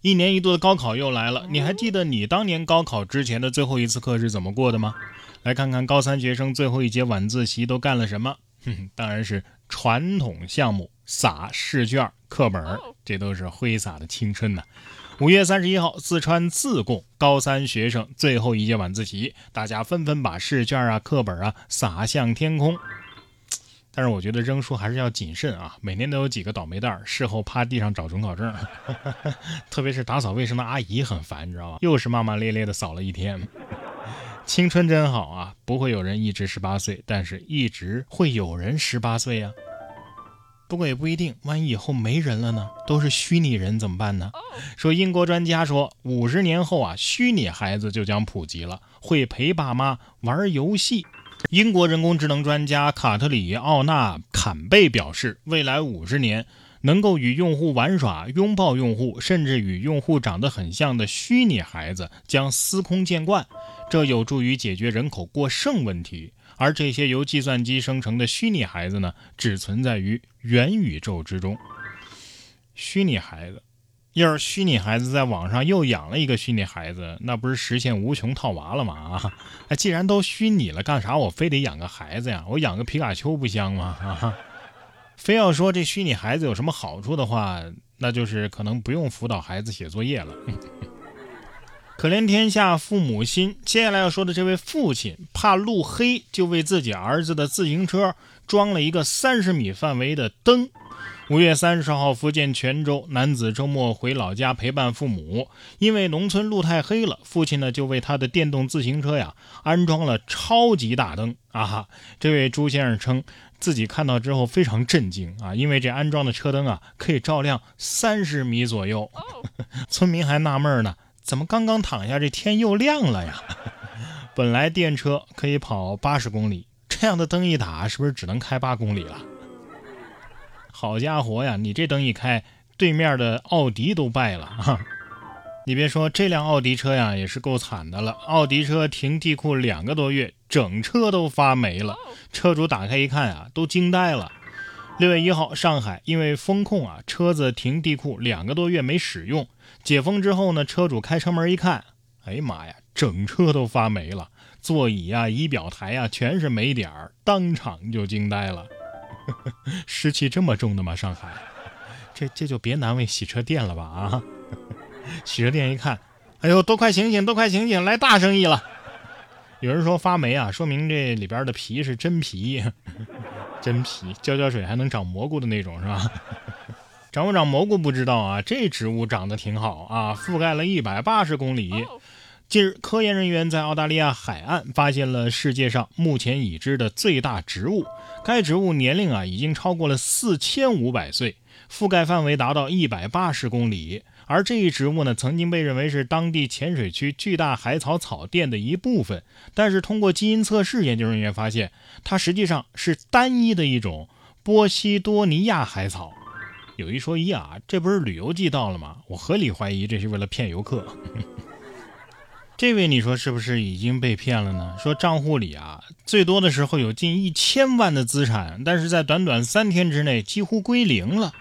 一年一度的高考又来了，你还记得你当年高考之前的最后一次课是怎么过的吗？来看看高三学生最后一节晚自习都干了什么？哼，当然是传统项目撒试卷、课本，这都是挥洒的青春呐。五月三十一号，四川自贡高三学生最后一节晚自习，大家纷纷把试卷啊、课本啊撒向天空。但是我觉得扔书还是要谨慎啊！每年都有几个倒霉蛋儿事后趴地上找准考证，特别是打扫卫生的阿姨很烦，你知道吧？又是骂骂咧咧的扫了一天。青春真好啊！不会有人一直十八岁，但是一直会有人十八岁呀。不过也不一定，万一以后没人了呢？都是虚拟人怎么办呢？说英国专家说，五十年后啊，虚拟孩子就将普及了，会陪爸妈玩游戏。英国人工智能专家卡特里奥纳坎贝表示，未来五十年，能够与用户玩耍、拥抱用户，甚至与用户长得很像的虚拟孩子将司空见惯，这有助于解决人口过剩问题。而这些由计算机生成的虚拟孩子呢，只存在于元宇宙之中。虚拟孩子。要是虚拟孩子在网上又养了一个虚拟孩子，那不是实现无穷套娃了吗？啊，哎，既然都虚拟了，干啥我非得养个孩子呀？我养个皮卡丘不香吗？啊，非要说这虚拟孩子有什么好处的话，那就是可能不用辅导孩子写作业了。可怜天下父母心。接下来要说的这位父亲，怕路黑，就为自己儿子的自行车装了一个三十米范围的灯。五月三十号，福建泉州男子周末回老家陪伴父母，因为农村路太黑了，父亲呢就为他的电动自行车呀安装了超级大灯啊！哈，这位朱先生称自己看到之后非常震惊啊，因为这安装的车灯啊可以照亮三十米左右。村民还纳闷呢，怎么刚刚躺下这天又亮了呀？本来电车可以跑八十公里，这样的灯一打，是不是只能开八公里了？好家伙呀！你这灯一开，对面的奥迪都败了哈！你别说，这辆奥迪车呀也是够惨的了。奥迪车停地库两个多月，整车都发霉了。车主打开一看啊，都惊呆了。六月一号，上海因为风控啊，车子停地库两个多月没使用。解封之后呢，车主开车门一看，哎呀妈呀，整车都发霉了，座椅啊、仪表台啊全是霉点儿，当场就惊呆了。湿气这么重的吗？上海，这这就别难为洗车店了吧啊！洗车店一看，哎呦，都快醒醒，都快醒醒，来大生意了。有人说发霉啊，说明这里边的皮是真皮，真皮，浇浇水还能长蘑菇的那种是吧？长不长蘑菇不知道啊，这植物长得挺好啊，覆盖了一百八十公里。近日，科研人员在澳大利亚海岸发现了世界上目前已知的最大植物。该植物年龄啊已经超过了四千五百岁，覆盖范围达到一百八十公里。而这一植物呢，曾经被认为是当地浅水区巨大海草草甸的一部分。但是通过基因测试，研究人员发现它实际上是单一的一种波西多尼亚海草。有一说一啊，这不是旅游季到了吗？我合理怀疑这是为了骗游客。这位你说是不是已经被骗了呢？说账户里啊最多的时候有近一千万的资产，但是在短短三天之内几乎归零了。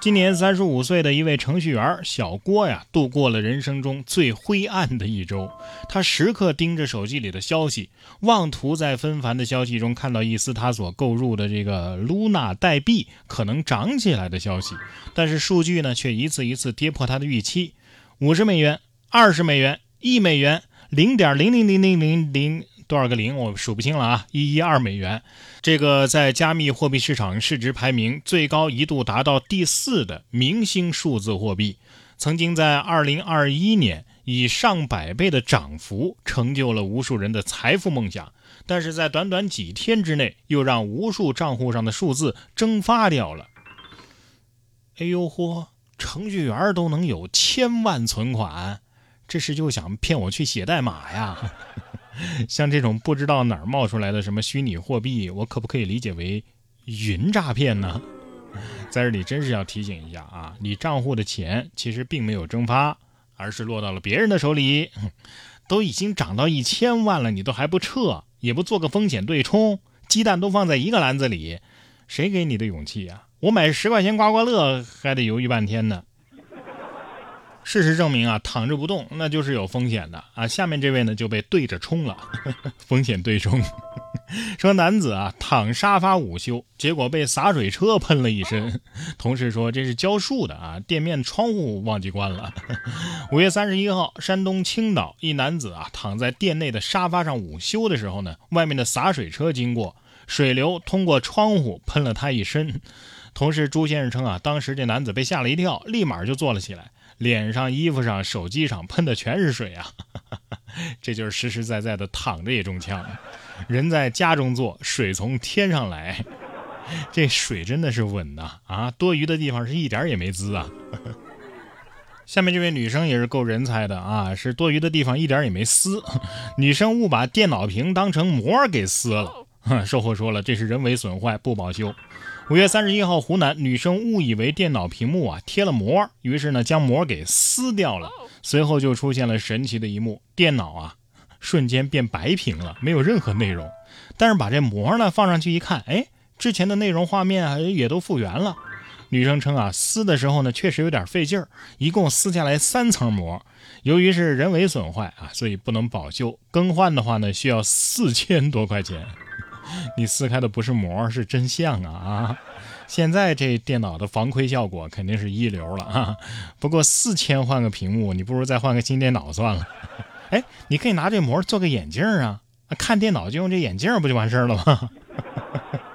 今年三十五岁的一位程序员小郭呀，度过了人生中最灰暗的一周。他时刻盯着手机里的消息，妄图在纷繁的消息中看到一丝他所购入的这个 Luna 代币可能涨起来的消息，但是数据呢却一次一次跌破他的预期，五十美元，二十美元。一美元零点零零零零零零多少个零我数不清了啊！一一二美元，这个在加密货币市场市值排名最高一度达到第四的明星数字货币，曾经在二零二一年以上百倍的涨幅成就了无数人的财富梦想，但是在短短几天之内又让无数账户上的数字蒸发掉了。哎呦嚯，程序员都能有千万存款！这是就想骗我去写代码呀？像这种不知道哪儿冒出来的什么虚拟货币，我可不可以理解为云诈骗呢？在这里真是要提醒一下啊，你账户的钱其实并没有蒸发，而是落到了别人的手里。都已经涨到一千万了，你都还不撤，也不做个风险对冲，鸡蛋都放在一个篮子里，谁给你的勇气呀？我买十块钱刮刮乐还得犹豫半天呢。事实证明啊，躺着不动那就是有风险的啊。下面这位呢就被对着冲了，风险对冲。说男子啊躺沙发午休，结果被洒水车喷了一身。同事说这是浇树的啊，店面窗户忘记关了。五月三十一号，山东青岛一男子啊躺在店内的沙发上午休的时候呢，外面的洒水车经过，水流通过窗户喷了他一身。同事朱先生称啊，当时这男子被吓了一跳，立马就坐了起来，脸上、衣服上、手机上喷的全是水啊。这就是实实在在的躺着也中枪。人在家中坐，水从天上来，这水真的是稳呐啊！多余的地方是一点也没滋啊。下面这位女生也是够人才的啊，是多余的地方一点也没撕。女生误把电脑屏当成膜给撕了，售后说了这是人为损坏，不保修。五月三十一号，湖南女生误以为电脑屏幕啊贴了膜，于是呢将膜给撕掉了，随后就出现了神奇的一幕，电脑啊。瞬间变白屏了，没有任何内容。但是把这膜呢放上去一看，哎，之前的内容画面也都复原了。女生称啊，撕的时候呢确实有点费劲儿，一共撕下来三层膜。由于是人为损坏啊，所以不能保修，更换的话呢需要四千多块钱。你撕开的不是膜，是真相啊啊！现在这电脑的防窥效果肯定是一流了啊。不过四千换个屏幕，你不如再换个新电脑算了。哎，你可以拿这膜做个眼镜啊，看电脑就用这眼镜不就完事儿了吗？